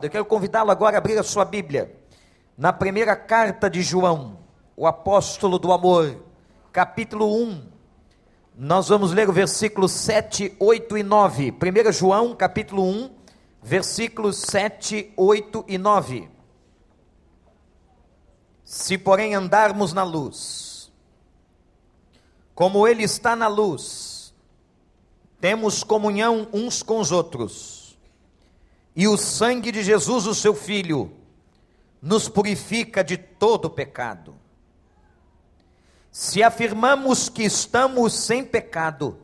Eu quero convidá-lo agora a abrir a sua Bíblia. Na primeira carta de João, o apóstolo do amor, capítulo 1. Nós vamos ler o versículos 7, 8 e 9. 1 João, capítulo 1, versículos 7, 8 e 9. Se, porém, andarmos na luz, como Ele está na luz, temos comunhão uns com os outros, e o sangue de Jesus, o Seu Filho, nos purifica de todo pecado. Se afirmamos que estamos sem pecado,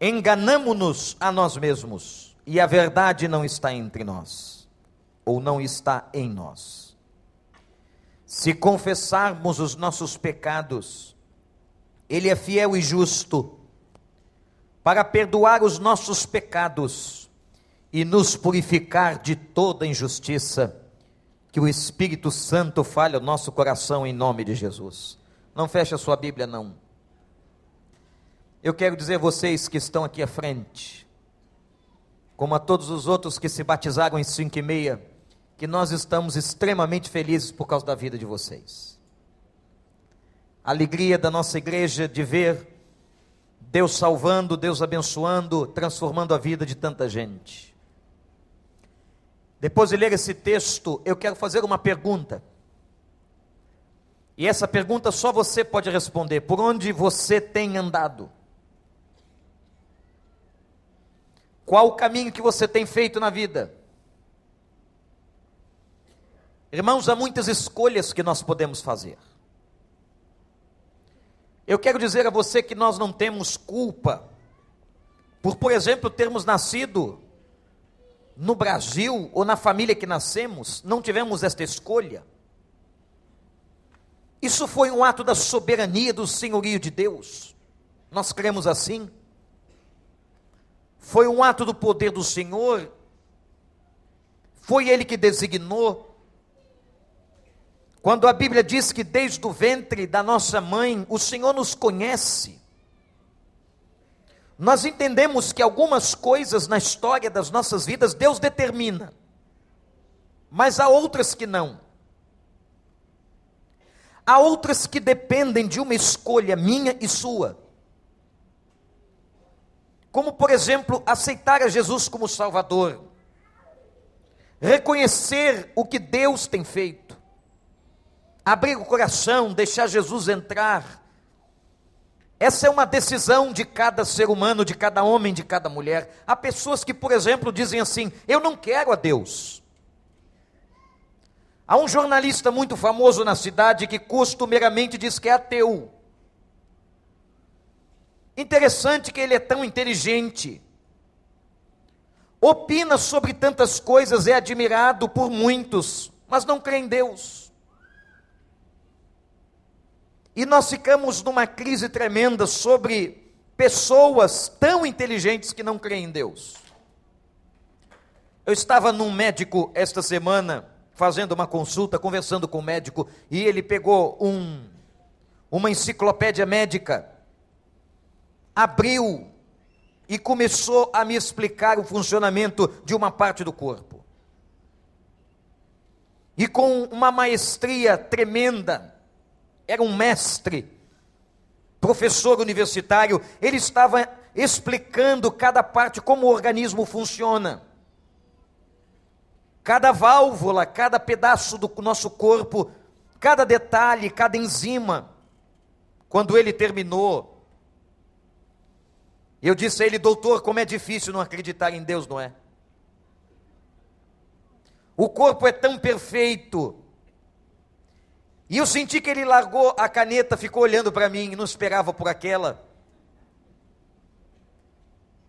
enganamo-nos a nós mesmos, e a verdade não está entre nós, ou não está em nós. Se confessarmos os nossos pecados, Ele é fiel e justo para perdoar os nossos pecados e nos purificar de toda injustiça. Que o Espírito Santo fale ao nosso coração em nome de Jesus. Não feche a sua Bíblia, não. Eu quero dizer a vocês que estão aqui à frente, como a todos os outros que se batizaram em cinco e meia, que nós estamos extremamente felizes por causa da vida de vocês. A alegria da nossa igreja de ver Deus salvando, Deus abençoando, transformando a vida de tanta gente. Depois de ler esse texto, eu quero fazer uma pergunta. E essa pergunta só você pode responder: por onde você tem andado? Qual o caminho que você tem feito na vida? Irmãos, há muitas escolhas que nós podemos fazer. Eu quero dizer a você que nós não temos culpa por, por exemplo, termos nascido no Brasil ou na família que nascemos, não tivemos esta escolha. Isso foi um ato da soberania do senhorio de Deus. Nós cremos assim. Foi um ato do poder do Senhor. Foi Ele que designou quando a Bíblia diz que desde o ventre da nossa mãe o Senhor nos conhece, nós entendemos que algumas coisas na história das nossas vidas Deus determina, mas há outras que não. Há outras que dependem de uma escolha minha e sua. Como, por exemplo, aceitar a Jesus como Salvador, reconhecer o que Deus tem feito, abrir o coração, deixar Jesus entrar. Essa é uma decisão de cada ser humano, de cada homem, de cada mulher. Há pessoas que, por exemplo, dizem assim: Eu não quero a Deus. Há um jornalista muito famoso na cidade que costumeiramente diz que é ateu. Interessante que ele é tão inteligente, opina sobre tantas coisas, é admirado por muitos, mas não crê em Deus. E nós ficamos numa crise tremenda sobre pessoas tão inteligentes que não creem em Deus. Eu estava num médico esta semana, fazendo uma consulta, conversando com o médico, e ele pegou um, uma enciclopédia médica, abriu e começou a me explicar o funcionamento de uma parte do corpo. E com uma maestria tremenda, era um mestre, professor universitário, ele estava explicando cada parte, como o organismo funciona. Cada válvula, cada pedaço do nosso corpo, cada detalhe, cada enzima. Quando ele terminou, eu disse a ele, doutor, como é difícil não acreditar em Deus, não é? O corpo é tão perfeito, e eu senti que ele largou a caneta, ficou olhando para mim, não esperava por aquela.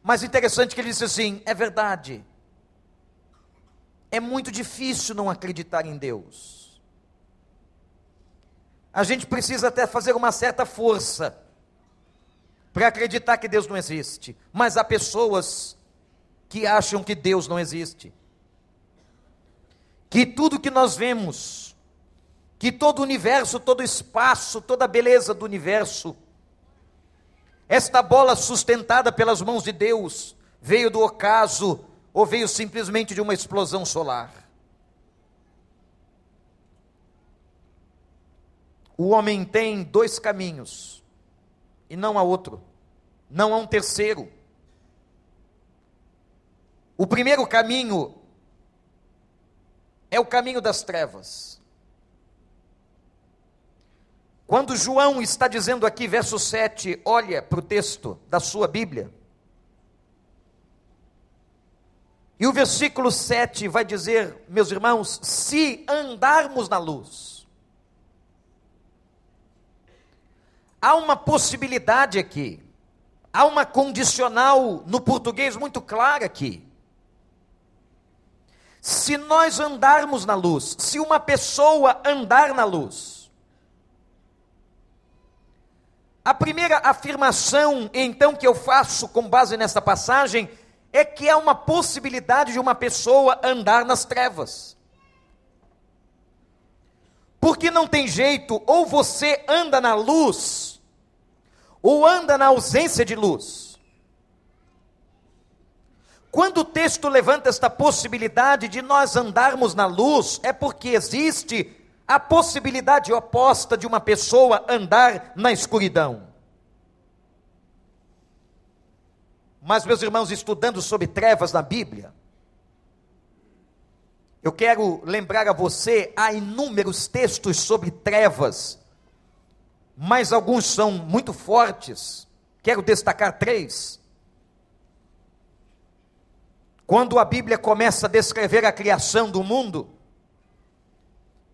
Mas interessante que ele disse assim: é verdade. É muito difícil não acreditar em Deus. A gente precisa até fazer uma certa força para acreditar que Deus não existe. Mas há pessoas que acham que Deus não existe. Que tudo que nós vemos, que todo o universo, todo o espaço, toda a beleza do universo, esta bola sustentada pelas mãos de Deus, veio do ocaso ou veio simplesmente de uma explosão solar? O homem tem dois caminhos, e não há outro, não há um terceiro. O primeiro caminho é o caminho das trevas. Quando João está dizendo aqui, verso 7, olha para o texto da sua Bíblia. E o versículo 7 vai dizer, meus irmãos, se andarmos na luz. Há uma possibilidade aqui, há uma condicional no português muito clara aqui. Se nós andarmos na luz, se uma pessoa andar na luz, a primeira afirmação, então, que eu faço com base nessa passagem, é que há uma possibilidade de uma pessoa andar nas trevas. Porque não tem jeito, ou você anda na luz, ou anda na ausência de luz. Quando o texto levanta esta possibilidade de nós andarmos na luz, é porque existe a possibilidade oposta de uma pessoa andar na escuridão. Mas, meus irmãos, estudando sobre trevas na Bíblia, eu quero lembrar a você, há inúmeros textos sobre trevas, mas alguns são muito fortes. Quero destacar três. Quando a Bíblia começa a descrever a criação do mundo,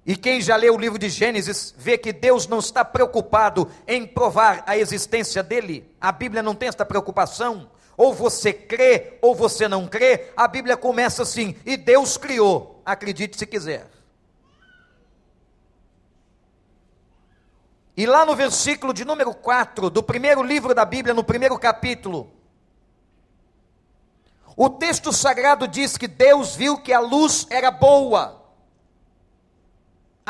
e quem já leu o livro de Gênesis vê que Deus não está preocupado em provar a existência dele, a Bíblia não tem esta preocupação. Ou você crê ou você não crê, a Bíblia começa assim: e Deus criou, acredite se quiser. E lá no versículo de número 4 do primeiro livro da Bíblia, no primeiro capítulo, o texto sagrado diz que Deus viu que a luz era boa.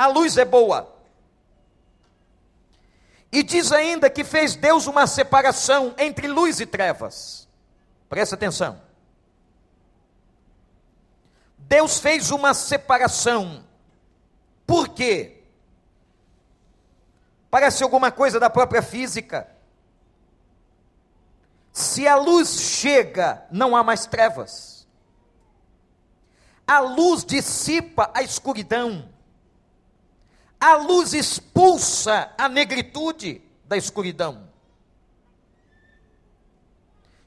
A luz é boa. E diz ainda que fez Deus uma separação entre luz e trevas. Presta atenção. Deus fez uma separação. Por quê? Parece alguma coisa da própria física. Se a luz chega, não há mais trevas. A luz dissipa a escuridão. A luz expulsa a negritude da escuridão.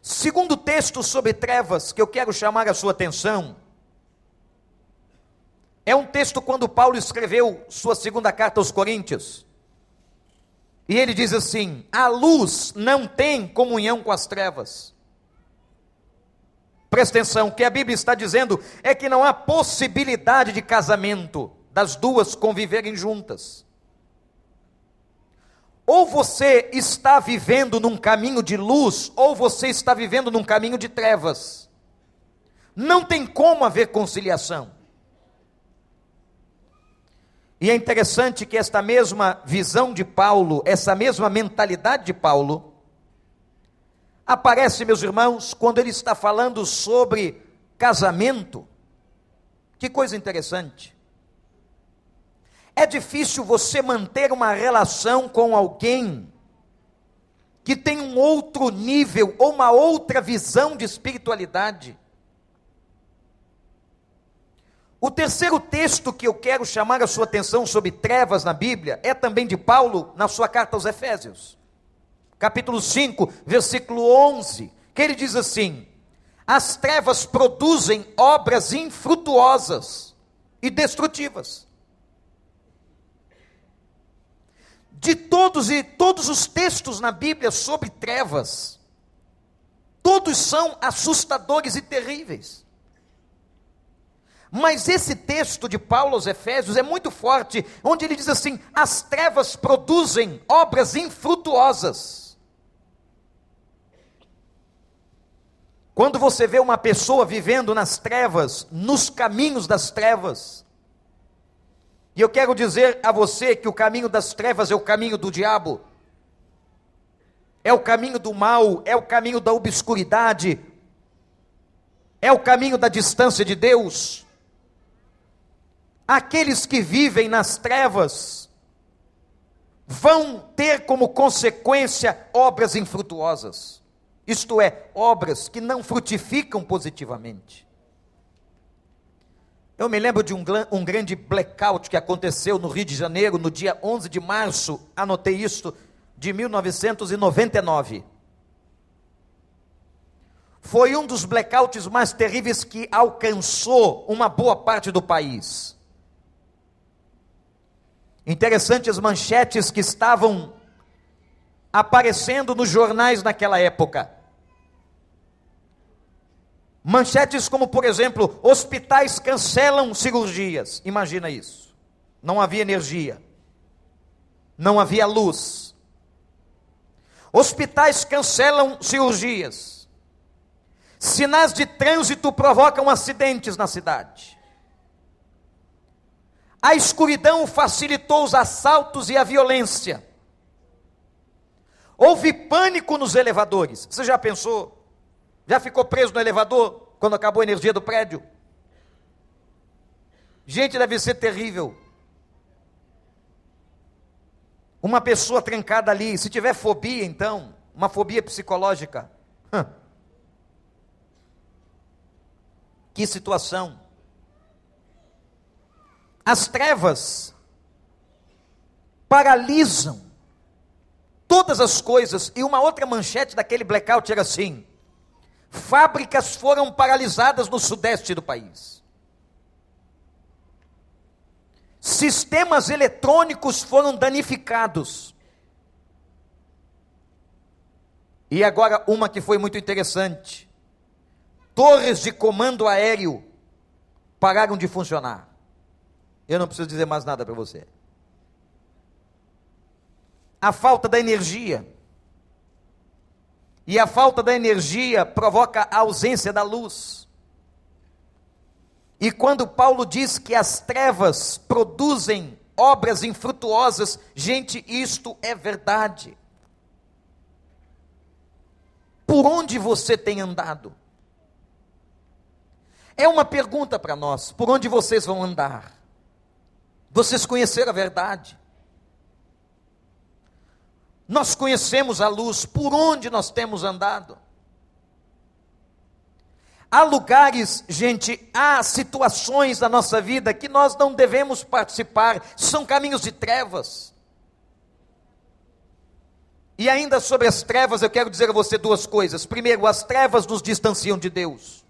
Segundo texto sobre trevas que eu quero chamar a sua atenção, é um texto quando Paulo escreveu sua segunda carta aos Coríntios. E ele diz assim: a luz não tem comunhão com as trevas. Presta atenção, o que a Bíblia está dizendo é que não há possibilidade de casamento das duas conviverem juntas. Ou você está vivendo num caminho de luz, ou você está vivendo num caminho de trevas. Não tem como haver conciliação. E é interessante que esta mesma visão de Paulo, essa mesma mentalidade de Paulo, aparece, meus irmãos, quando ele está falando sobre casamento. Que coisa interessante. É difícil você manter uma relação com alguém que tem um outro nível ou uma outra visão de espiritualidade. O terceiro texto que eu quero chamar a sua atenção sobre trevas na Bíblia é também de Paulo, na sua carta aos Efésios, capítulo 5, versículo 11, que ele diz assim: As trevas produzem obras infrutuosas e destrutivas. De todos e todos os textos na Bíblia sobre trevas, todos são assustadores e terríveis. Mas esse texto de Paulo aos Efésios é muito forte, onde ele diz assim: as trevas produzem obras infrutuosas. Quando você vê uma pessoa vivendo nas trevas, nos caminhos das trevas, e eu quero dizer a você que o caminho das trevas é o caminho do diabo, é o caminho do mal, é o caminho da obscuridade, é o caminho da distância de Deus. Aqueles que vivem nas trevas vão ter como consequência obras infrutuosas, isto é, obras que não frutificam positivamente. Eu me lembro de um, um, grande blackout que aconteceu no Rio de Janeiro no dia 11 de março, anotei isto, de 1999 foi um dos blackouts mais terríveis que alcançou uma boa parte do país. Interessante as manchetes que estavam aparecendo nos jornais naquela época. Manchetes como, por exemplo, hospitais cancelam cirurgias. Imagina isso. Não havia energia. Não havia luz. Hospitais cancelam cirurgias. Sinais de trânsito provocam acidentes na cidade. A escuridão facilitou os assaltos e a violência. Houve pânico nos elevadores. Você já pensou? Já ficou preso no elevador quando acabou a energia do prédio? Gente, deve ser terrível. Uma pessoa trancada ali, se tiver fobia, então, uma fobia psicológica. Que situação! As trevas paralisam todas as coisas. E uma outra manchete daquele blackout era assim: fábricas foram paralisadas no sudeste do país. Sistemas eletrônicos foram danificados. E agora uma que foi muito interessante torres de comando aéreo pararam de funcionar. Eu não preciso dizer mais nada para você. A falta da energia. E a falta da energia provoca a ausência da luz. E quando Paulo diz que as trevas produzem obras infrutuosas, gente, isto é verdade. Por onde você tem andado? É uma pergunta para nós: por onde vocês vão andar? Vocês conheceram a verdade? Nós conhecemos a luz, por onde nós temos andado? Há lugares, gente, há situações da nossa vida que nós não devemos participar, são caminhos de trevas. E ainda sobre as trevas, eu quero dizer a você duas coisas. Primeiro, as trevas nos distanciam de Deus.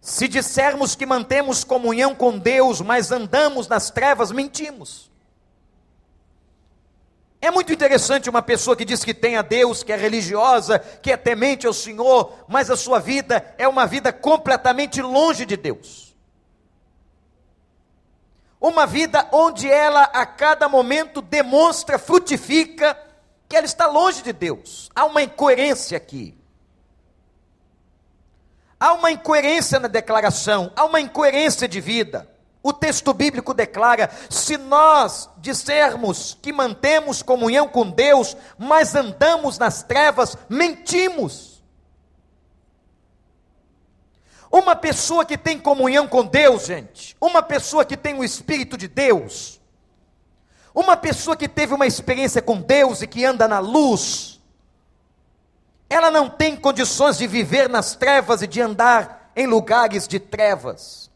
Se dissermos que mantemos comunhão com Deus, mas andamos nas trevas, mentimos. É muito interessante uma pessoa que diz que tem a Deus, que é religiosa, que é temente ao Senhor, mas a sua vida é uma vida completamente longe de Deus. Uma vida onde ela a cada momento demonstra, frutifica, que ela está longe de Deus. Há uma incoerência aqui. Há uma incoerência na declaração, há uma incoerência de vida. O texto bíblico declara: se nós dissermos que mantemos comunhão com Deus, mas andamos nas trevas, mentimos. Uma pessoa que tem comunhão com Deus, gente, uma pessoa que tem o Espírito de Deus, uma pessoa que teve uma experiência com Deus e que anda na luz, ela não tem condições de viver nas trevas e de andar em lugares de trevas.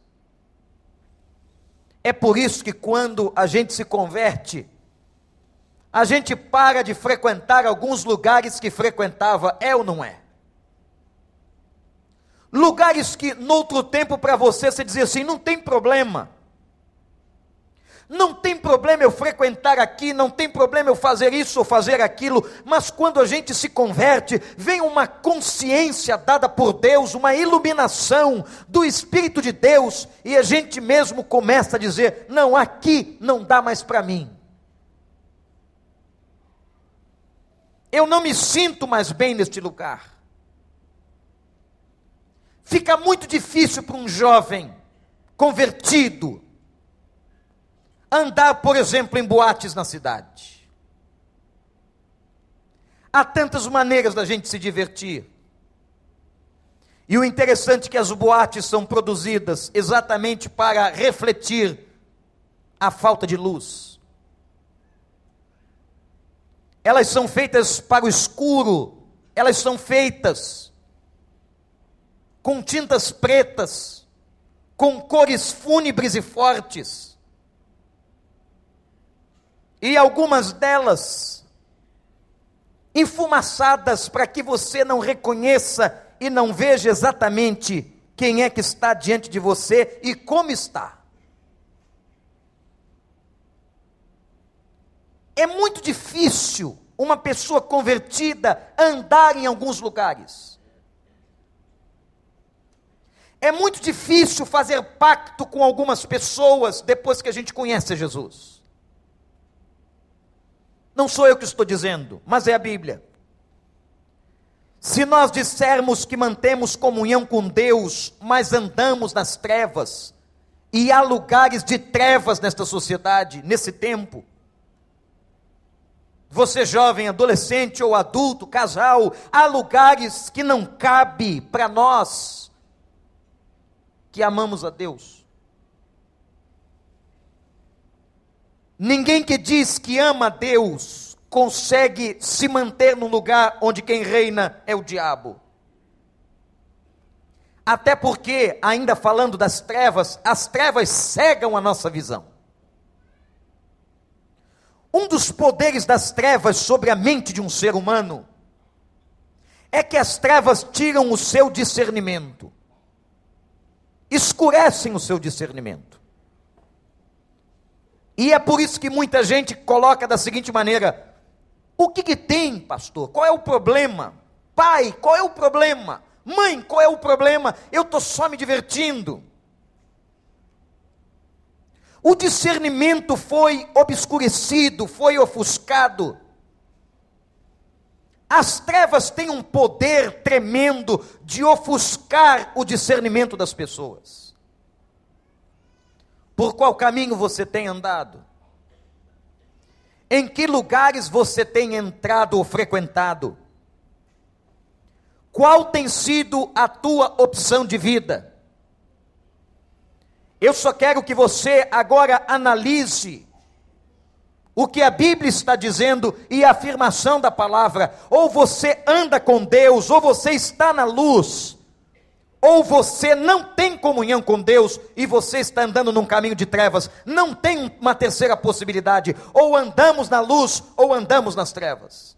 É por isso que quando a gente se converte, a gente para de frequentar alguns lugares que frequentava, é ou não é? Lugares que, no outro tempo, para você, você dizia assim: não tem problema. Não tem problema eu frequentar aqui, não tem problema eu fazer isso ou fazer aquilo, mas quando a gente se converte, vem uma consciência dada por Deus, uma iluminação do Espírito de Deus, e a gente mesmo começa a dizer: não, aqui não dá mais para mim. Eu não me sinto mais bem neste lugar. Fica muito difícil para um jovem convertido andar, por exemplo, em boates na cidade. Há tantas maneiras da gente se divertir. E o interessante é que as boates são produzidas exatamente para refletir a falta de luz. Elas são feitas para o escuro, elas são feitas com tintas pretas, com cores fúnebres e fortes. E algumas delas enfumaçadas para que você não reconheça e não veja exatamente quem é que está diante de você e como está. É muito difícil uma pessoa convertida andar em alguns lugares. É muito difícil fazer pacto com algumas pessoas depois que a gente conhece Jesus. Não sou eu que estou dizendo, mas é a Bíblia. Se nós dissermos que mantemos comunhão com Deus, mas andamos nas trevas, e há lugares de trevas nesta sociedade, nesse tempo, você jovem, adolescente ou adulto, casal, há lugares que não cabe para nós que amamos a Deus. Ninguém que diz que ama Deus consegue se manter no lugar onde quem reina é o diabo. Até porque, ainda falando das trevas, as trevas cegam a nossa visão. Um dos poderes das trevas sobre a mente de um ser humano é que as trevas tiram o seu discernimento, escurecem o seu discernimento. E é por isso que muita gente coloca da seguinte maneira: o que, que tem, pastor? Qual é o problema? Pai, qual é o problema? Mãe, qual é o problema? Eu estou só me divertindo. O discernimento foi obscurecido, foi ofuscado. As trevas têm um poder tremendo de ofuscar o discernimento das pessoas. Por qual caminho você tem andado? Em que lugares você tem entrado ou frequentado? Qual tem sido a tua opção de vida? Eu só quero que você agora analise o que a Bíblia está dizendo e a afirmação da palavra. Ou você anda com Deus, ou você está na luz, ou você não tem comunhão com Deus e você está andando num caminho de trevas. Não tem uma terceira possibilidade. Ou andamos na luz, ou andamos nas trevas.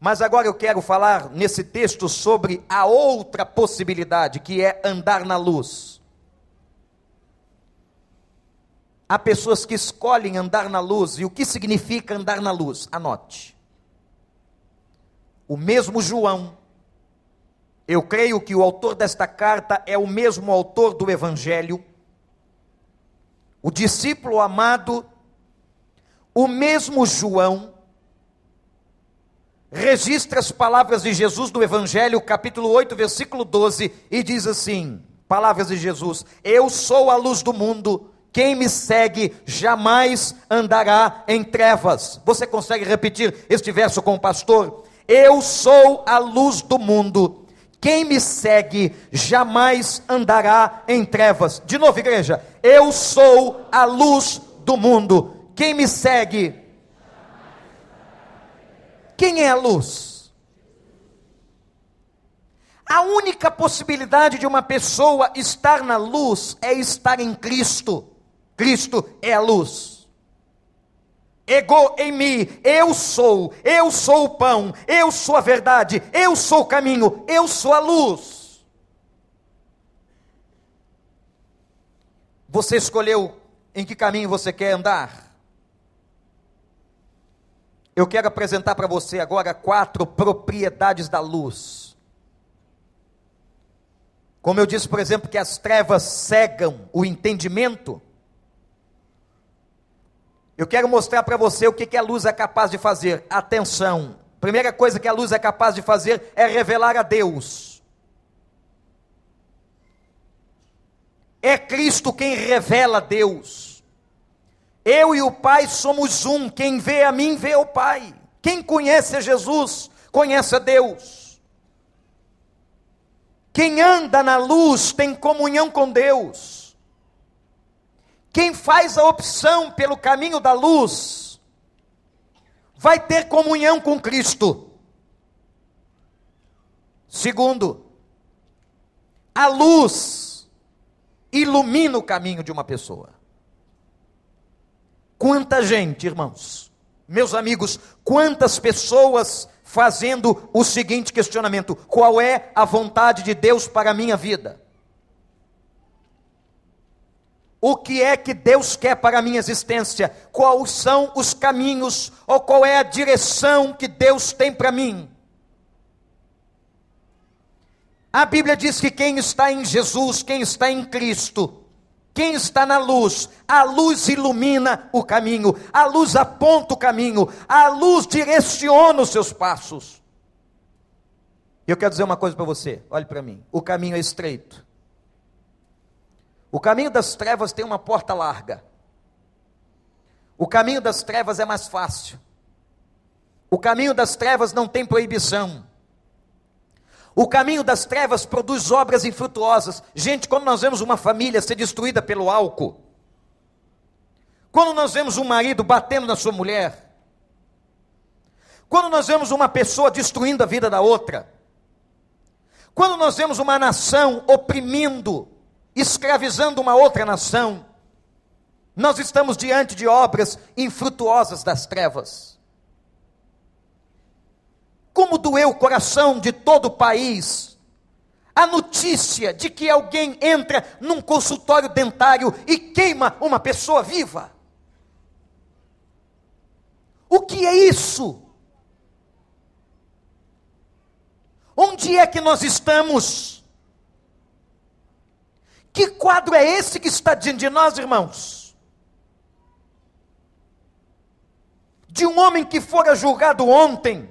Mas agora eu quero falar nesse texto sobre a outra possibilidade, que é andar na luz. Há pessoas que escolhem andar na luz, e o que significa andar na luz? Anote. O mesmo João, eu creio que o autor desta carta é o mesmo autor do Evangelho, o discípulo amado, o mesmo João, registra as palavras de Jesus do Evangelho, capítulo 8, versículo 12, e diz assim: Palavras de Jesus: Eu sou a luz do mundo. Quem me segue jamais andará em trevas. Você consegue repetir este verso com o pastor? Eu sou a luz do mundo. Quem me segue jamais andará em trevas. De novo, igreja. Eu sou a luz do mundo. Quem me segue quem é a luz? A única possibilidade de uma pessoa estar na luz é estar em Cristo. Cristo é a luz. Ego em mim, eu sou, eu sou o pão, eu sou a verdade, eu sou o caminho, eu sou a luz. Você escolheu em que caminho você quer andar? Eu quero apresentar para você agora quatro propriedades da luz. Como eu disse, por exemplo, que as trevas cegam o entendimento. Eu quero mostrar para você o que, que a luz é capaz de fazer. Atenção! Primeira coisa que a luz é capaz de fazer é revelar a Deus. É Cristo quem revela Deus. Eu e o Pai somos um. Quem vê a mim, vê o Pai. Quem conhece a Jesus, conhece a Deus. Quem anda na luz tem comunhão com Deus. Quem faz a opção pelo caminho da luz vai ter comunhão com Cristo. Segundo, a luz ilumina o caminho de uma pessoa. Quanta gente, irmãos, meus amigos, quantas pessoas fazendo o seguinte questionamento: qual é a vontade de Deus para a minha vida? O que é que Deus quer para a minha existência? Quais são os caminhos ou qual é a direção que Deus tem para mim? A Bíblia diz que quem está em Jesus, quem está em Cristo, quem está na luz, a luz ilumina o caminho, a luz aponta o caminho, a luz direciona os seus passos. Eu quero dizer uma coisa para você, olhe para mim: o caminho é estreito. O caminho das trevas tem uma porta larga. O caminho das trevas é mais fácil. O caminho das trevas não tem proibição. O caminho das trevas produz obras infrutuosas. Gente, quando nós vemos uma família ser destruída pelo álcool, quando nós vemos um marido batendo na sua mulher, quando nós vemos uma pessoa destruindo a vida da outra, quando nós vemos uma nação oprimindo, escravizando uma outra nação, nós estamos diante de obras infrutuosas das trevas. Como doeu o coração de todo o país a notícia de que alguém entra num consultório dentário e queima uma pessoa viva. O que é isso? Onde é que nós estamos? Que quadro é esse que está diante de nós, irmãos? De um homem que fora julgado ontem,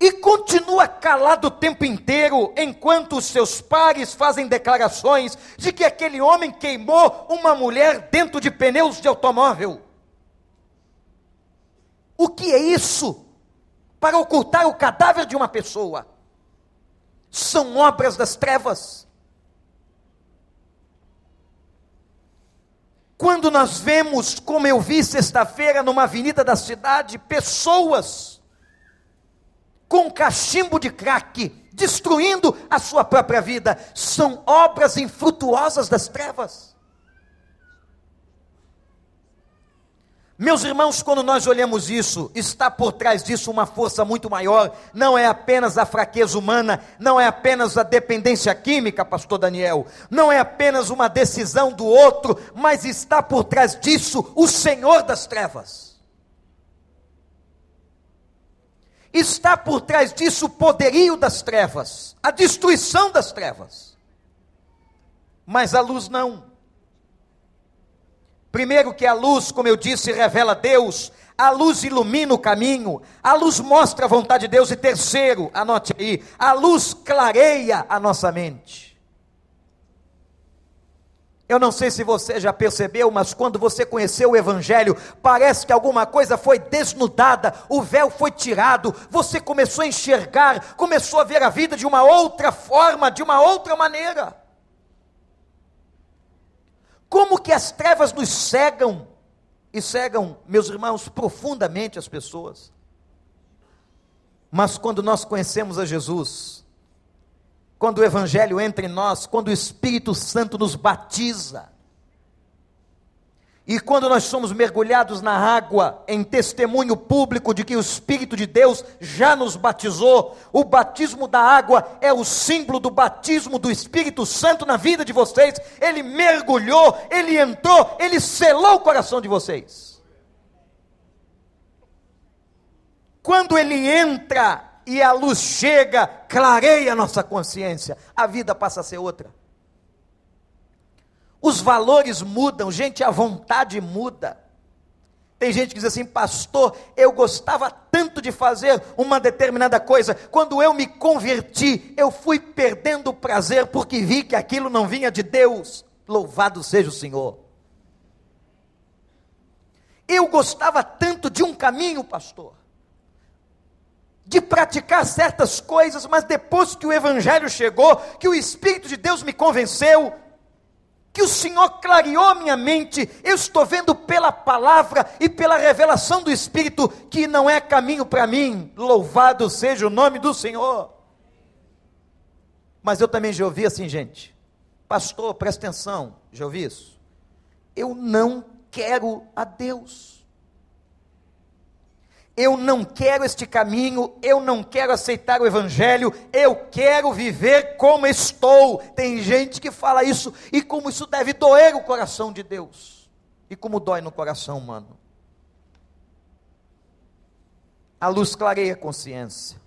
e continua calado o tempo inteiro, enquanto os seus pares fazem declarações de que aquele homem queimou uma mulher dentro de pneus de automóvel. O que é isso? Para ocultar o cadáver de uma pessoa. São obras das trevas. Quando nós vemos, como eu vi sexta-feira numa avenida da cidade, pessoas com cachimbo de crack, destruindo a sua própria vida, são obras infrutuosas das trevas. Meus irmãos, quando nós olhamos isso, está por trás disso uma força muito maior, não é apenas a fraqueza humana, não é apenas a dependência química, pastor Daniel, não é apenas uma decisão do outro, mas está por trás disso o Senhor das trevas. está por trás disso o poderio das trevas, a destruição das trevas. Mas a luz não. Primeiro, que a luz, como eu disse, revela Deus, a luz ilumina o caminho, a luz mostra a vontade de Deus, e terceiro, anote aí, a luz clareia a nossa mente. Eu não sei se você já percebeu, mas quando você conheceu o Evangelho, parece que alguma coisa foi desnudada, o véu foi tirado, você começou a enxergar, começou a ver a vida de uma outra forma, de uma outra maneira. Como que as trevas nos cegam, e cegam, meus irmãos, profundamente as pessoas. Mas quando nós conhecemos a Jesus, quando o Evangelho entra em nós, quando o Espírito Santo nos batiza, e quando nós somos mergulhados na água, em testemunho público de que o Espírito de Deus já nos batizou, o batismo da água é o símbolo do batismo do Espírito Santo na vida de vocês. Ele mergulhou, ele entrou, ele selou o coração de vocês. Quando ele entra e a luz chega, clareia a nossa consciência, a vida passa a ser outra. Os valores mudam, gente, a vontade muda. Tem gente que diz assim, pastor, eu gostava tanto de fazer uma determinada coisa, quando eu me converti, eu fui perdendo o prazer porque vi que aquilo não vinha de Deus. Louvado seja o Senhor. Eu gostava tanto de um caminho, pastor, de praticar certas coisas, mas depois que o Evangelho chegou, que o Espírito de Deus me convenceu, que o Senhor clareou minha mente, eu estou vendo pela palavra e pela revelação do Espírito que não é caminho para mim, louvado seja o nome do Senhor. Mas eu também já ouvi assim, gente, pastor, presta atenção, já ouvi isso? Eu não quero a Deus eu não quero este caminho, eu não quero aceitar o Evangelho, eu quero viver como estou. Tem gente que fala isso, e como isso deve doer o coração de Deus, e como dói no coração humano. A luz clareia a consciência.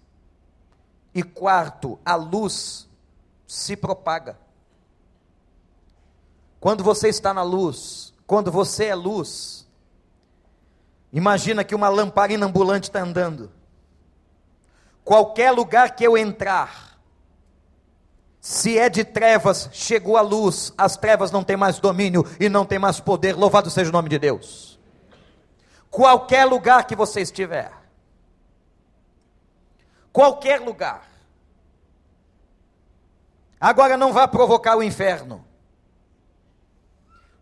E quarto, a luz se propaga. Quando você está na luz, quando você é luz, Imagina que uma lamparina ambulante está andando. Qualquer lugar que eu entrar, se é de trevas, chegou a luz, as trevas não têm mais domínio e não tem mais poder, louvado seja o nome de Deus. Qualquer lugar que você estiver, qualquer lugar, agora não vá provocar o inferno,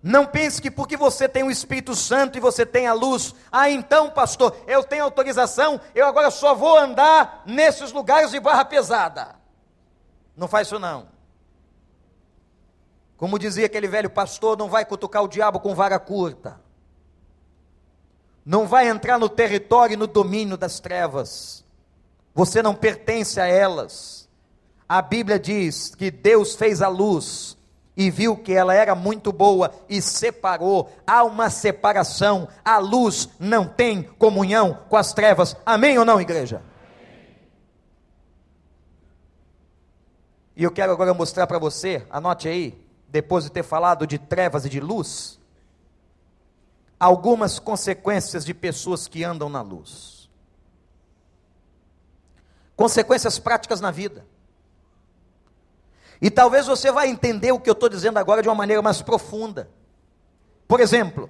não pense que porque você tem o Espírito Santo e você tem a luz, ah, então, pastor, eu tenho autorização, eu agora só vou andar nesses lugares de barra pesada. Não faz isso não. Como dizia aquele velho pastor, não vai cutucar o diabo com vara curta. Não vai entrar no território e no domínio das trevas. Você não pertence a elas. A Bíblia diz que Deus fez a luz e viu que ela era muito boa e separou. Há uma separação. A luz não tem comunhão com as trevas. Amém ou não, igreja? E eu quero agora mostrar para você, anote aí, depois de ter falado de trevas e de luz, algumas consequências de pessoas que andam na luz. Consequências práticas na vida. E talvez você vai entender o que eu estou dizendo agora de uma maneira mais profunda. Por exemplo,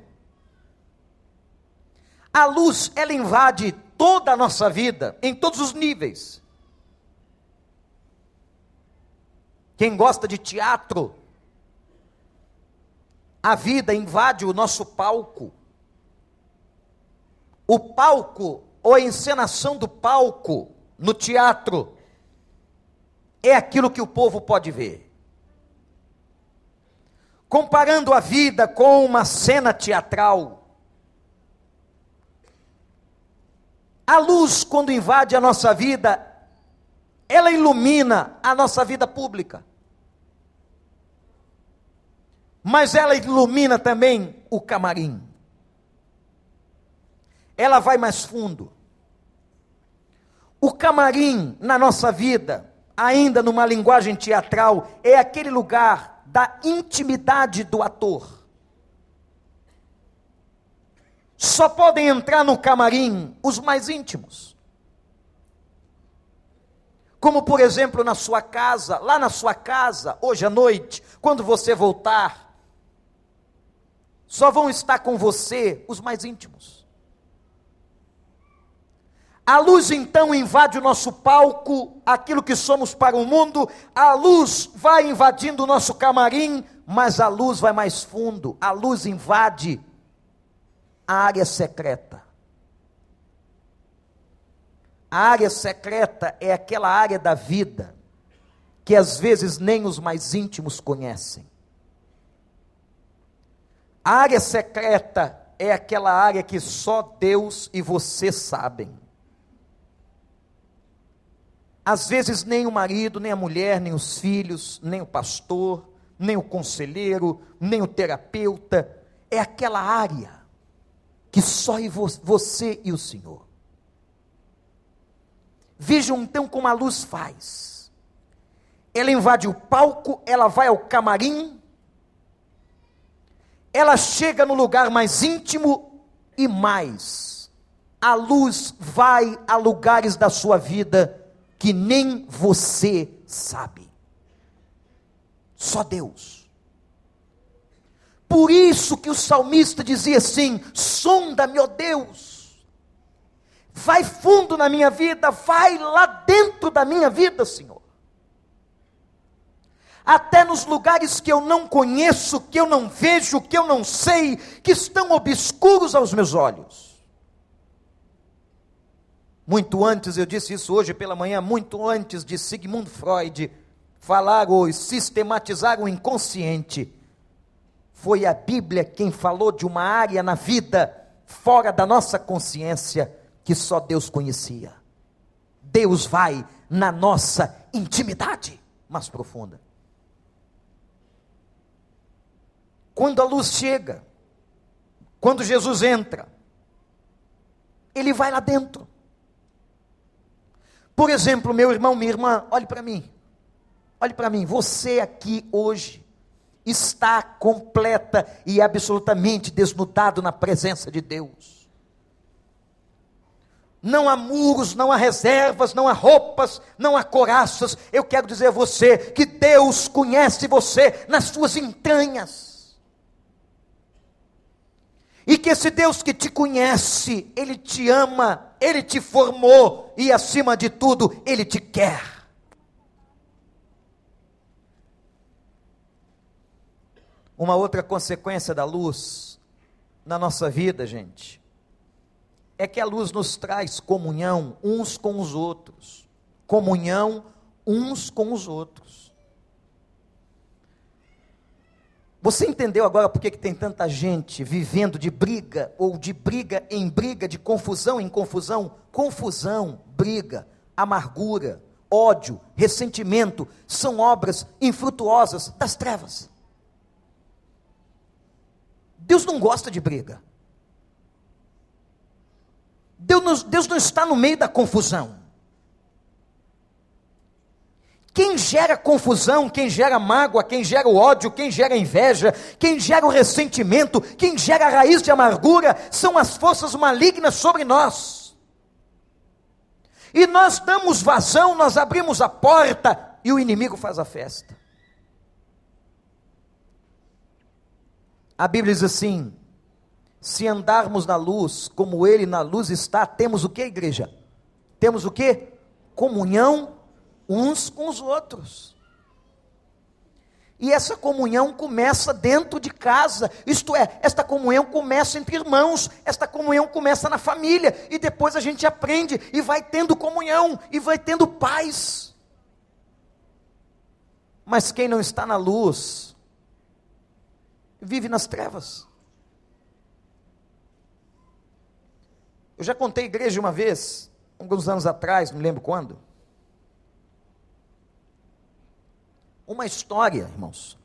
a luz, ela invade toda a nossa vida, em todos os níveis. Quem gosta de teatro, a vida invade o nosso palco. O palco, ou a encenação do palco no teatro, é aquilo que o povo pode ver. Comparando a vida com uma cena teatral, a luz, quando invade a nossa vida, ela ilumina a nossa vida pública. Mas ela ilumina também o camarim. Ela vai mais fundo. O camarim na nossa vida ainda numa linguagem teatral, é aquele lugar da intimidade do ator. Só podem entrar no camarim os mais íntimos. Como, por exemplo, na sua casa, lá na sua casa, hoje à noite, quando você voltar, só vão estar com você os mais íntimos. A luz então invade o nosso palco, aquilo que somos para o mundo, a luz vai invadindo o nosso camarim, mas a luz vai mais fundo, a luz invade a área secreta. A área secreta é aquela área da vida que às vezes nem os mais íntimos conhecem. A área secreta é aquela área que só Deus e você sabem. Às vezes, nem o marido, nem a mulher, nem os filhos, nem o pastor, nem o conselheiro, nem o terapeuta, é aquela área que só você e o Senhor. Vejam então como a luz faz. Ela invade o palco, ela vai ao camarim, ela chega no lugar mais íntimo e mais. A luz vai a lugares da sua vida que nem você sabe. Só Deus. Por isso que o salmista dizia assim: sonda-me, ó Deus, Vai fundo na minha vida, vai lá dentro da minha vida, Senhor. Até nos lugares que eu não conheço, que eu não vejo, que eu não sei, que estão obscuros aos meus olhos. Muito antes, eu disse isso hoje pela manhã, muito antes de Sigmund Freud falar ou sistematizar o inconsciente, foi a Bíblia quem falou de uma área na vida fora da nossa consciência que só Deus conhecia. Deus vai na nossa intimidade mais profunda. Quando a luz chega, quando Jesus entra, ele vai lá dentro. Por exemplo, meu irmão, minha irmã, olhe para mim. Olhe para mim, você aqui hoje está completa e absolutamente desnudado na presença de Deus. Não há muros, não há reservas, não há roupas, não há coraças. Eu quero dizer a você que Deus conhece você nas suas entranhas. E que esse Deus que te conhece, Ele te ama, Ele te formou e, acima de tudo, Ele te quer. Uma outra consequência da luz na nossa vida, gente, é que a luz nos traz comunhão uns com os outros. Comunhão uns com os outros. Você entendeu agora por que tem tanta gente vivendo de briga, ou de briga em briga, de confusão em confusão? Confusão, briga, amargura, ódio, ressentimento são obras infrutuosas das trevas. Deus não gosta de briga. Deus não, Deus não está no meio da confusão. Quem gera confusão, quem gera mágoa, quem gera o ódio, quem gera inveja, quem gera o ressentimento, quem gera a raiz de amargura, são as forças malignas sobre nós. E nós damos vazão, nós abrimos a porta e o inimigo faz a festa. A Bíblia diz assim: se andarmos na luz, como Ele na luz está, temos o que, igreja? Temos o que? Comunhão uns com os outros. E essa comunhão começa dentro de casa, isto é, esta comunhão começa entre irmãos, esta comunhão começa na família, e depois a gente aprende e vai tendo comunhão, e vai tendo paz. Mas quem não está na luz, vive nas trevas. Eu já contei igreja uma vez, alguns anos atrás, não lembro quando. Uma história, irmãos,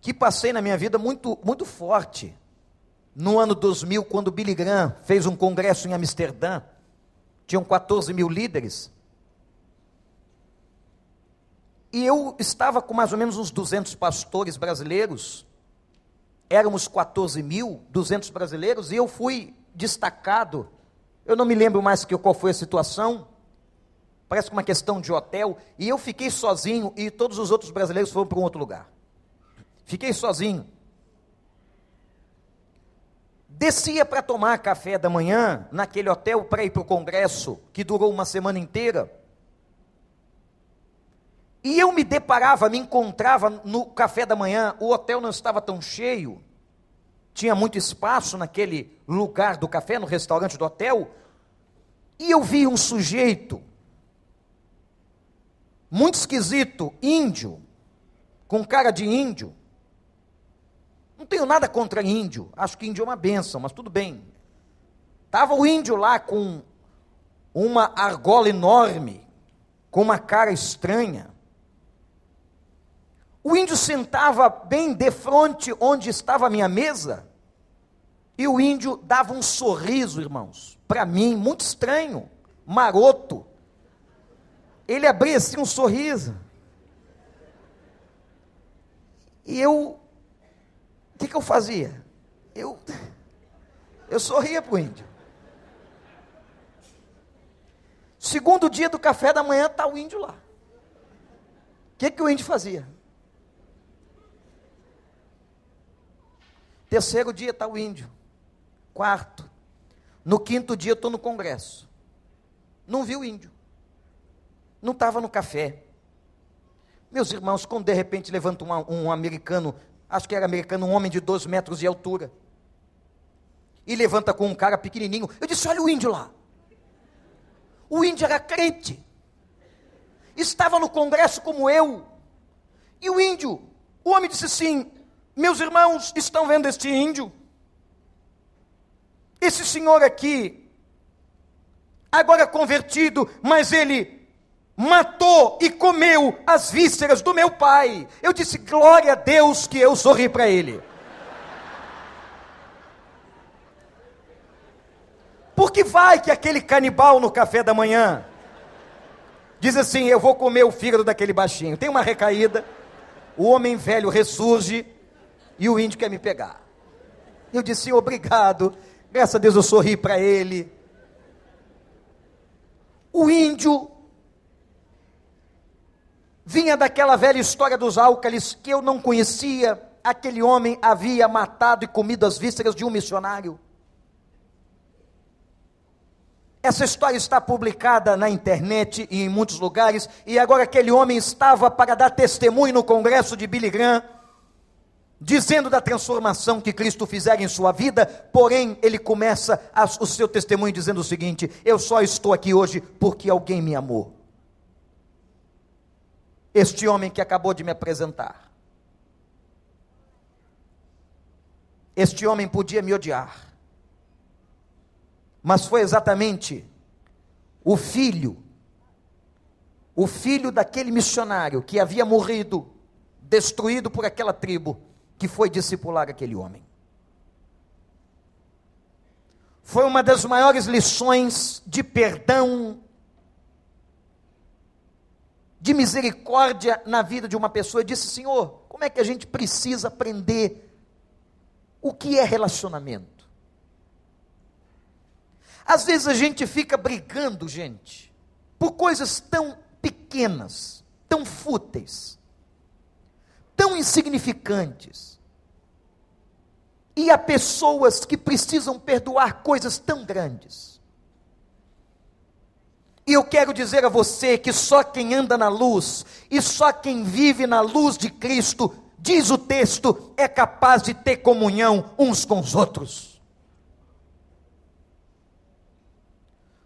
que passei na minha vida muito, muito forte. No ano 2000, quando Billy Graham fez um congresso em Amsterdã, tinham 14 mil líderes. E eu estava com mais ou menos uns 200 pastores brasileiros, éramos 14 mil, 200 brasileiros, e eu fui destacado. Eu não me lembro mais que, qual foi a situação, parece que uma questão de hotel, e eu fiquei sozinho e todos os outros brasileiros foram para um outro lugar. Fiquei sozinho. Descia para tomar café da manhã naquele hotel para ir para o congresso, que durou uma semana inteira. E eu me deparava, me encontrava no café da manhã, o hotel não estava tão cheio, tinha muito espaço naquele lugar do café, no restaurante do hotel, e eu vi um sujeito, muito esquisito, índio, com cara de índio. Não tenho nada contra índio, acho que índio é uma benção, mas tudo bem. Estava o índio lá com uma argola enorme, com uma cara estranha. O índio sentava bem de frente onde estava a minha mesa, e o índio dava um sorriso, irmãos, para mim, muito estranho, maroto. Ele abria assim um sorriso. E eu, o que, que eu fazia? Eu, eu sorria para o índio. Segundo dia do café da manhã, está o índio lá. O que, que o índio fazia? Terceiro dia está o índio. Quarto. No quinto dia estou no congresso. Não vi o índio. Não estava no café. Meus irmãos, quando de repente levanta um, um americano, acho que era americano, um homem de 12 metros de altura, e levanta com um cara pequenininho, eu disse: Olha o índio lá. O índio era crente, estava no congresso como eu, e o índio, o homem disse assim: Meus irmãos, estão vendo este índio? Esse senhor aqui, agora convertido, mas ele matou e comeu as vísceras do meu pai. Eu disse, glória a Deus que eu sorri para ele. Porque vai que aquele canibal no café da manhã diz assim: Eu vou comer o fígado daquele baixinho. Tem uma recaída, o homem velho ressurge e o índio quer me pegar. Eu disse: Obrigado. Graças a Deus eu sorri para ele. O índio vinha daquela velha história dos álcalis que eu não conhecia. Aquele homem havia matado e comido as vísceras de um missionário. Essa história está publicada na internet e em muitos lugares, e agora aquele homem estava para dar testemunho no congresso de Billy Graham dizendo da transformação que Cristo fizera em sua vida, porém ele começa a, o seu testemunho dizendo o seguinte: Eu só estou aqui hoje porque alguém me amou. Este homem que acabou de me apresentar. Este homem podia me odiar, mas foi exatamente o filho, o filho daquele missionário que havia morrido, destruído por aquela tribo, que foi discipular aquele homem. Foi uma das maiores lições de perdão, de misericórdia na vida de uma pessoa. Disse, Senhor, como é que a gente precisa aprender o que é relacionamento? Às vezes a gente fica brigando, gente, por coisas tão pequenas, tão fúteis tão insignificantes. E há pessoas que precisam perdoar coisas tão grandes. E eu quero dizer a você que só quem anda na luz e só quem vive na luz de Cristo, diz o texto, é capaz de ter comunhão uns com os outros.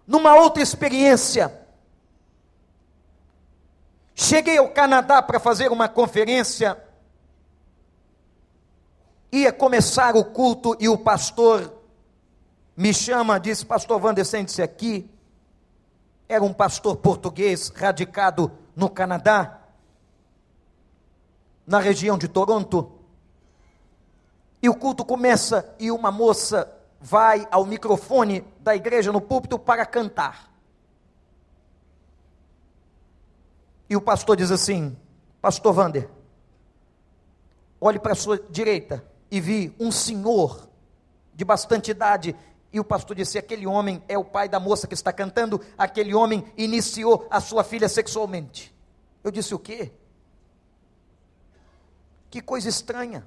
Numa outra experiência, Cheguei ao Canadá para fazer uma conferência. Ia começar o culto e o pastor me chama, disse: Pastor Wander, sente-se aqui. Era um pastor português radicado no Canadá, na região de Toronto. E o culto começa e uma moça vai ao microfone da igreja no púlpito para cantar. E o pastor diz assim: Pastor Vander, olhe para a sua direita e vi um senhor de bastante idade. E o pastor disse: Aquele homem é o pai da moça que está cantando, aquele homem iniciou a sua filha sexualmente. Eu disse: O quê? Que coisa estranha.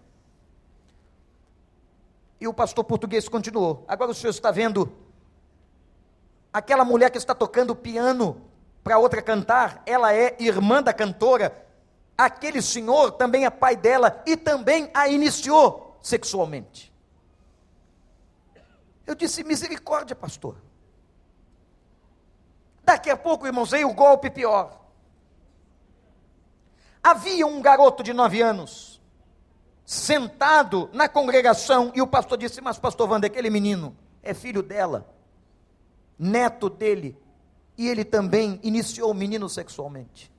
E o pastor português continuou: Agora o senhor está vendo aquela mulher que está tocando piano para outra cantar, ela é irmã da cantora, aquele senhor também é pai dela e também a iniciou sexualmente. Eu disse: misericórdia, pastor. Daqui a pouco, irmãos, veio o golpe pior. Havia um garoto de nove anos sentado na congregação e o pastor disse: Mas, pastor Wander, aquele menino é filho dela, neto dele, e ele também iniciou o menino sexualmente.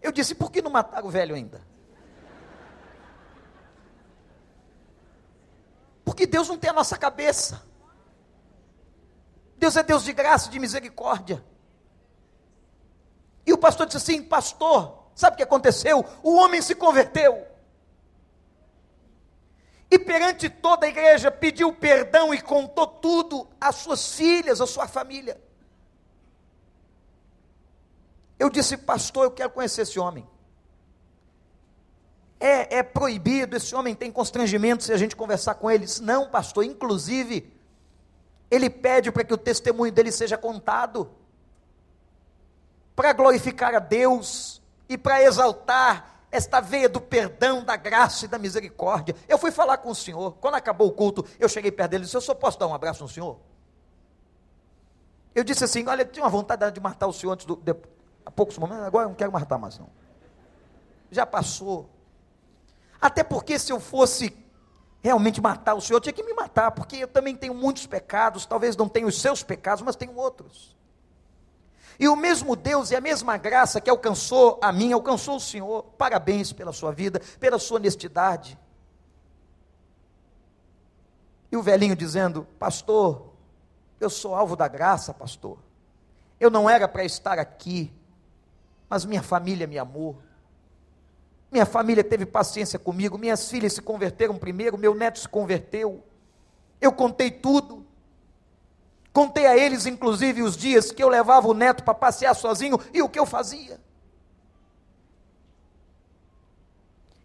Eu disse: por que não matar o velho ainda? Porque Deus não tem a nossa cabeça. Deus é Deus de graça e de misericórdia. E o pastor disse assim: Pastor, sabe o que aconteceu? O homem se converteu. E perante toda a igreja pediu perdão e contou tudo às suas filhas, à sua família. Eu disse, pastor, eu quero conhecer esse homem. É, é proibido, esse homem tem constrangimento se a gente conversar com ele. Disse, não, pastor, inclusive, ele pede para que o testemunho dele seja contado, para glorificar a Deus e para exaltar esta veia do perdão, da graça e da misericórdia. Eu fui falar com o senhor, quando acabou o culto, eu cheguei perto dele e disse: Eu só posso dar um abraço no senhor? Eu disse assim: Olha, eu tinha uma vontade de matar o senhor antes do, de, há poucos momentos, agora eu não quero matar mais não. Já passou. Até porque se eu fosse realmente matar o senhor, tinha que me matar, porque eu também tenho muitos pecados, talvez não tenha os seus pecados, mas tenho outros. E o mesmo Deus e a mesma graça que alcançou a mim, alcançou o Senhor. Parabéns pela sua vida, pela sua honestidade. E o velhinho dizendo: Pastor, eu sou alvo da graça, pastor. Eu não era para estar aqui, mas minha família me amou. Minha família teve paciência comigo, minhas filhas se converteram primeiro, meu neto se converteu. Eu contei tudo. Contei a eles, inclusive, os dias que eu levava o neto para passear sozinho e o que eu fazia.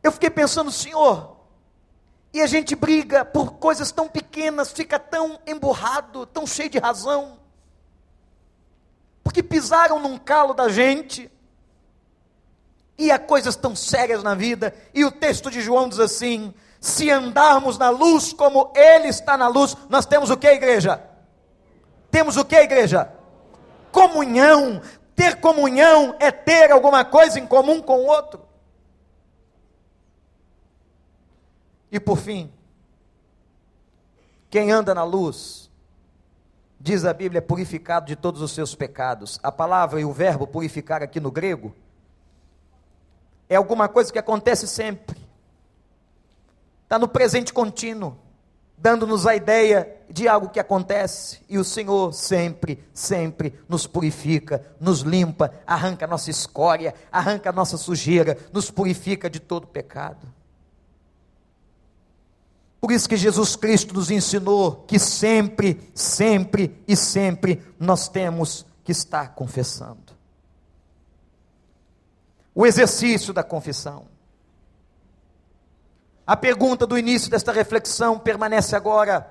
Eu fiquei pensando, Senhor, e a gente briga por coisas tão pequenas, fica tão emburrado, tão cheio de razão, porque pisaram num calo da gente, e há coisas tão sérias na vida, e o texto de João diz assim: se andarmos na luz como Ele está na luz, nós temos o que, igreja? Temos o que, igreja? Comunhão. Ter comunhão é ter alguma coisa em comum com o outro. E por fim, quem anda na luz, diz a Bíblia, é purificado de todos os seus pecados. A palavra e o verbo purificar aqui no grego é alguma coisa que acontece sempre, está no presente contínuo dando-nos a ideia de algo que acontece, e o Senhor sempre, sempre nos purifica, nos limpa, arranca a nossa escória, arranca a nossa sujeira, nos purifica de todo pecado. Por isso que Jesus Cristo nos ensinou que sempre, sempre e sempre nós temos que estar confessando. O exercício da confissão. A pergunta do início desta reflexão permanece agora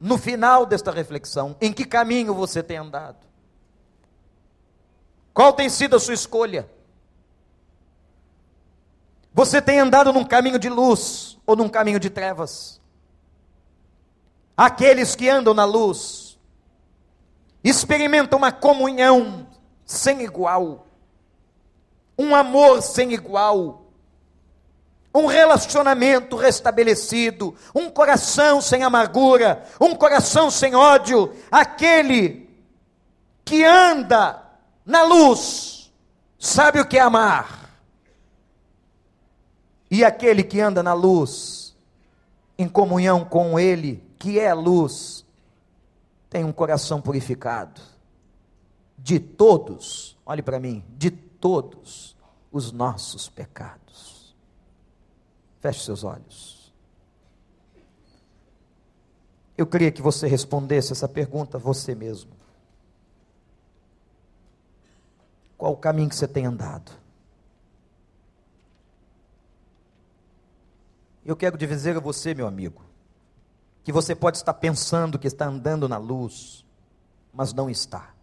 no final desta reflexão: em que caminho você tem andado? Qual tem sido a sua escolha? Você tem andado num caminho de luz ou num caminho de trevas? Aqueles que andam na luz experimentam uma comunhão sem igual, um amor sem igual, um relacionamento restabelecido, um coração sem amargura, um coração sem ódio, aquele que anda na luz, sabe o que é amar. E aquele que anda na luz, em comunhão com Ele, que é luz, tem um coração purificado. De todos, olhe para mim, de todos os nossos pecados. Feche seus olhos. Eu queria que você respondesse essa pergunta você mesmo. Qual o caminho que você tem andado? Eu quero dizer a você, meu amigo, que você pode estar pensando que está andando na luz, mas não está.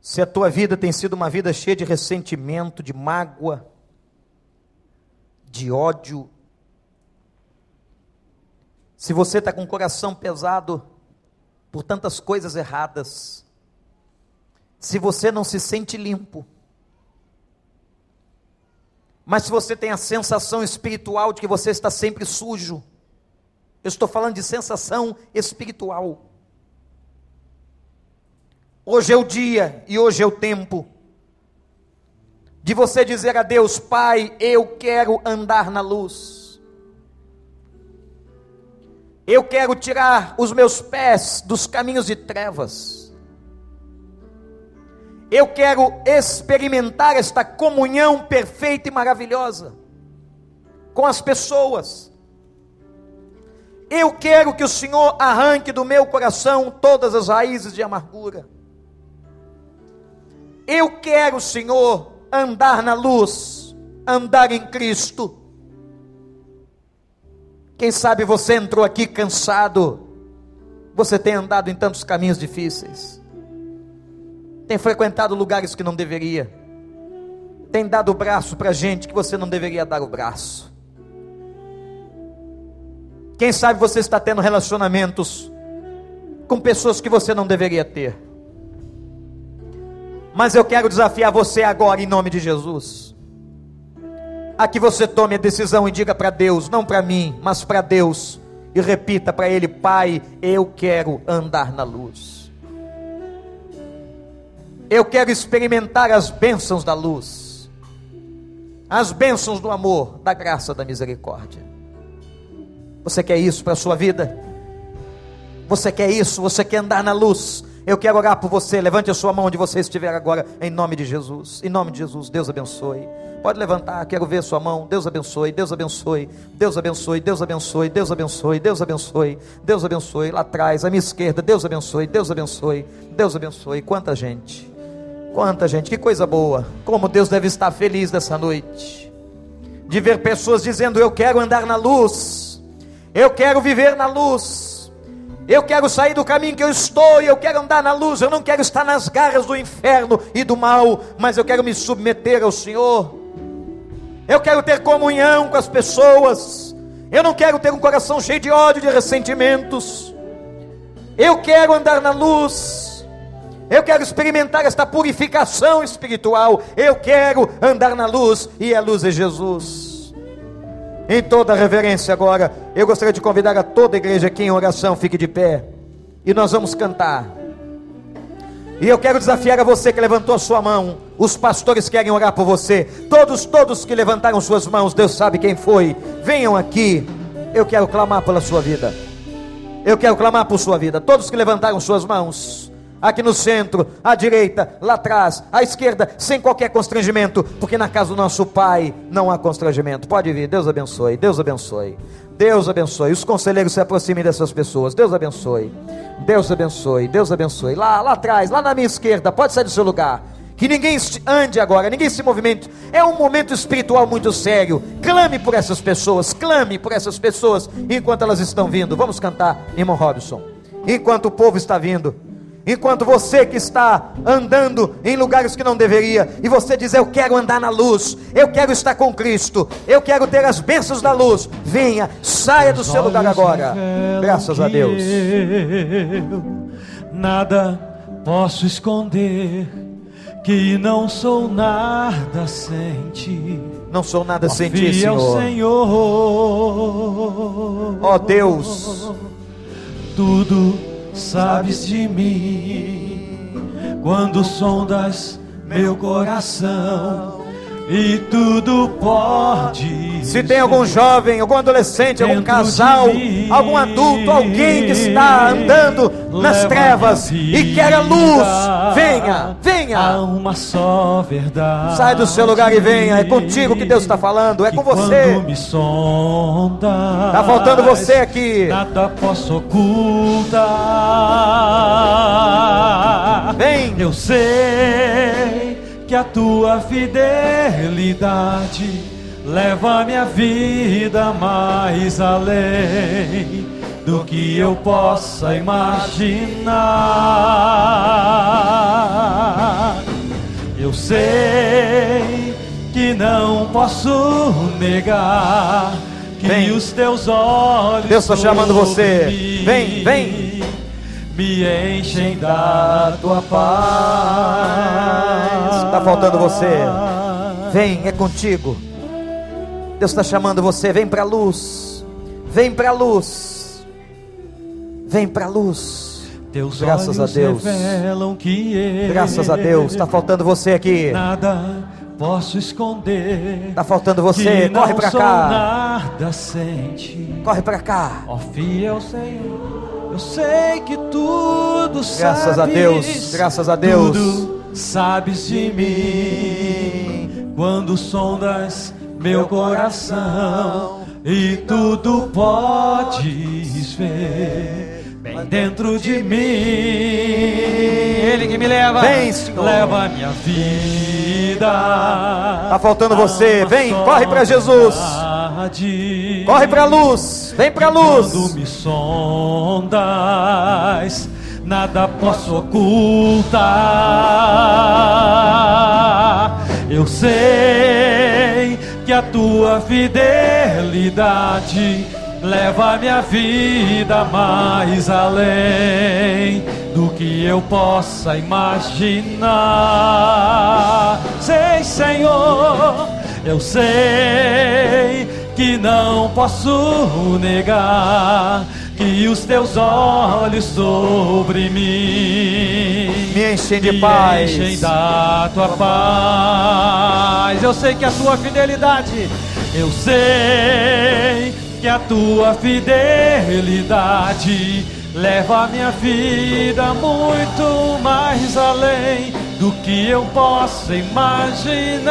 Se a tua vida tem sido uma vida cheia de ressentimento, de mágoa, de ódio, se você está com o coração pesado por tantas coisas erradas, se você não se sente limpo, mas se você tem a sensação espiritual de que você está sempre sujo, eu estou falando de sensação espiritual. Hoje é o dia e hoje é o tempo de você dizer a Deus, Pai, eu quero andar na luz. Eu quero tirar os meus pés dos caminhos de trevas. Eu quero experimentar esta comunhão perfeita e maravilhosa com as pessoas. Eu quero que o Senhor arranque do meu coração todas as raízes de amargura. Eu quero, Senhor, andar na luz, andar em Cristo. Quem sabe você entrou aqui cansado, você tem andado em tantos caminhos difíceis, tem frequentado lugares que não deveria, tem dado o braço para gente que você não deveria dar o braço. Quem sabe você está tendo relacionamentos com pessoas que você não deveria ter. Mas eu quero desafiar você agora em nome de Jesus. A que você tome a decisão e diga para Deus, não para mim, mas para Deus, e repita para Ele: Pai, eu quero andar na luz. Eu quero experimentar as bênçãos da luz, as bênçãos do amor, da graça, da misericórdia. Você quer isso para a sua vida? Você quer isso? Você quer andar na luz? Eu quero orar por você. Levante a sua mão onde você estiver agora, em nome de Jesus. Em nome de Jesus, Deus abençoe. Pode levantar, quero ver sua mão. Deus abençoe, Deus abençoe, Deus abençoe, Deus abençoe, Deus abençoe, Deus abençoe, Deus abençoe. Lá atrás, à minha esquerda, Deus abençoe, Deus abençoe, Deus abençoe. Quanta gente, quanta gente, que coisa boa. Como Deus deve estar feliz nessa noite, de ver pessoas dizendo: Eu quero andar na luz. Eu quero viver na luz. Eu quero sair do caminho que eu estou e eu quero andar na luz. Eu não quero estar nas garras do inferno e do mal, mas eu quero me submeter ao Senhor. Eu quero ter comunhão com as pessoas. Eu não quero ter um coração cheio de ódio, de ressentimentos. Eu quero andar na luz. Eu quero experimentar esta purificação espiritual. Eu quero andar na luz e a luz é Jesus. Em toda reverência agora, eu gostaria de convidar a toda a igreja aqui em oração, fique de pé. E nós vamos cantar. E eu quero desafiar a você que levantou a sua mão. Os pastores querem orar por você. Todos, todos que levantaram suas mãos, Deus sabe quem foi. Venham aqui. Eu quero clamar pela sua vida. Eu quero clamar por sua vida. Todos que levantaram suas mãos aqui no centro, à direita, lá atrás, à esquerda, sem qualquer constrangimento, porque na casa do nosso Pai não há constrangimento. Pode vir, Deus abençoe, Deus abençoe. Deus abençoe. Os conselheiros se aproximem dessas pessoas. Deus abençoe. Deus abençoe. Deus abençoe. Lá, lá atrás, lá na minha esquerda, pode sair do seu lugar. Que ninguém ande agora, ninguém se movimente. É um momento espiritual muito sério. Clame por essas pessoas, clame por essas pessoas enquanto elas estão vindo. Vamos cantar, irmão Robson. Enquanto o povo está vindo. Enquanto você que está andando em lugares que não deveria, e você diz: Eu quero andar na luz, eu quero estar com Cristo, eu quero ter as bênçãos da luz, venha, saia do seu lugar agora. Graças a Deus. nada posso esconder, que não sou nada sem ti. Não sou nada sem ti, Senhor. Senhor. Ó oh, Deus, tudo sabes de mim quando sondas meu coração e tudo pode. Se tem algum jovem, algum adolescente, algum casal, algum adulto, alguém que está andando nas trevas e quer a luz, venha, venha. Há uma só verdade. Sai do seu lugar e venha. É contigo que Deus está falando, é com você. Me está faltando você aqui. Nada posso ocultar. Vem. Eu sei que a tua fidelidade leva minha vida mais além do que eu possa imaginar. Eu sei que não posso negar que vem. os teus olhos Deus está chamando você. Vem, vem me enchem da tua paz. Está faltando você. Vem, é contigo. Deus está chamando você. Vem para a luz. Vem para a luz. Vem para a luz. Teus Graças a Deus. Graças a Deus. Está faltando você aqui. Nada posso esconder. Está faltando você. Corre para cá. Nada sente. Corre para cá. Ó fiel Senhor. Eu sei que tudo sabes. Graças a Deus, graças a Deus. Tudo sabes de mim quando sondas meu coração e tudo podes ver bem dentro de mim. Ele que me leva, vem, Senhor. leva minha vida. Tá faltando você, vem, corre para Jesus. Corre para a luz, vem para a luz. Quando me sondas, nada posso ocultar. Eu sei que a tua fidelidade leva minha vida mais além do que eu possa imaginar. Sei, Senhor, eu sei que não posso negar que os teus olhos sobre mim me enchem de paz, me enchem da tua paz. Eu sei que a tua fidelidade, eu sei que a tua fidelidade leva a minha vida muito mais além do que eu possa imaginar.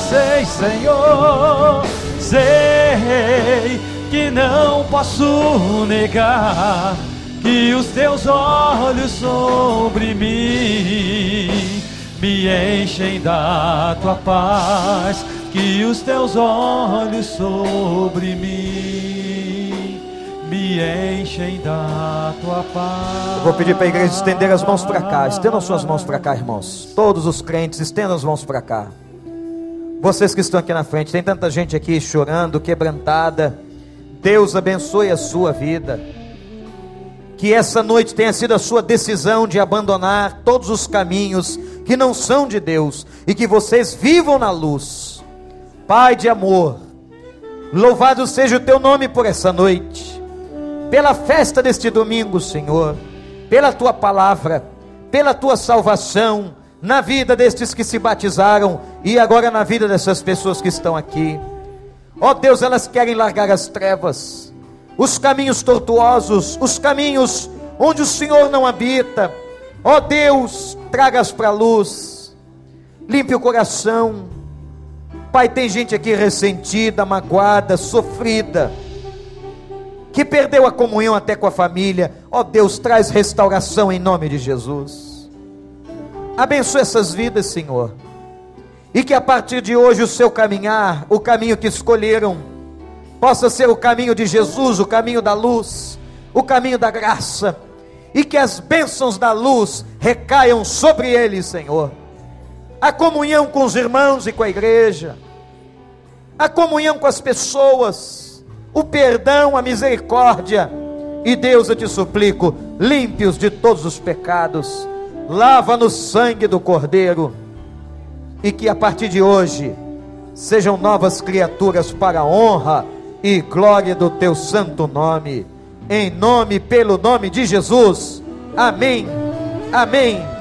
Sei, Senhor, sei que não posso negar que os teus olhos sobre mim me enchem da tua paz, que os teus olhos sobre mim me enchem da tua paz. Eu vou pedir para a igreja estender as mãos para cá. Estendam suas mãos para cá, irmãos. Todos os crentes, estendam as mãos para cá. Vocês que estão aqui na frente, tem tanta gente aqui chorando, quebrantada. Deus abençoe a sua vida. Que essa noite tenha sido a sua decisão de abandonar todos os caminhos que não são de Deus e que vocês vivam na luz. Pai de amor, louvado seja o teu nome por essa noite, pela festa deste domingo, Senhor, pela tua palavra, pela tua salvação na vida destes que se batizaram e agora na vida dessas pessoas que estão aqui. Ó oh Deus, elas querem largar as trevas, os caminhos tortuosos, os caminhos onde o Senhor não habita. Ó oh Deus, tragas para a luz, limpe o coração. Pai, tem gente aqui ressentida, magoada, sofrida, que perdeu a comunhão até com a família. Ó oh Deus, traz restauração em nome de Jesus. Abençoe essas vidas, Senhor e que a partir de hoje o seu caminhar, o caminho que escolheram, possa ser o caminho de Jesus, o caminho da luz, o caminho da graça, e que as bênçãos da luz recaiam sobre eles, Senhor. A comunhão com os irmãos e com a igreja, a comunhão com as pessoas, o perdão, a misericórdia, e Deus, eu te suplico, limpe-os de todos os pecados, lava no sangue do Cordeiro e que a partir de hoje sejam novas criaturas para a honra e glória do teu santo nome. Em nome, pelo nome de Jesus. Amém. Amém.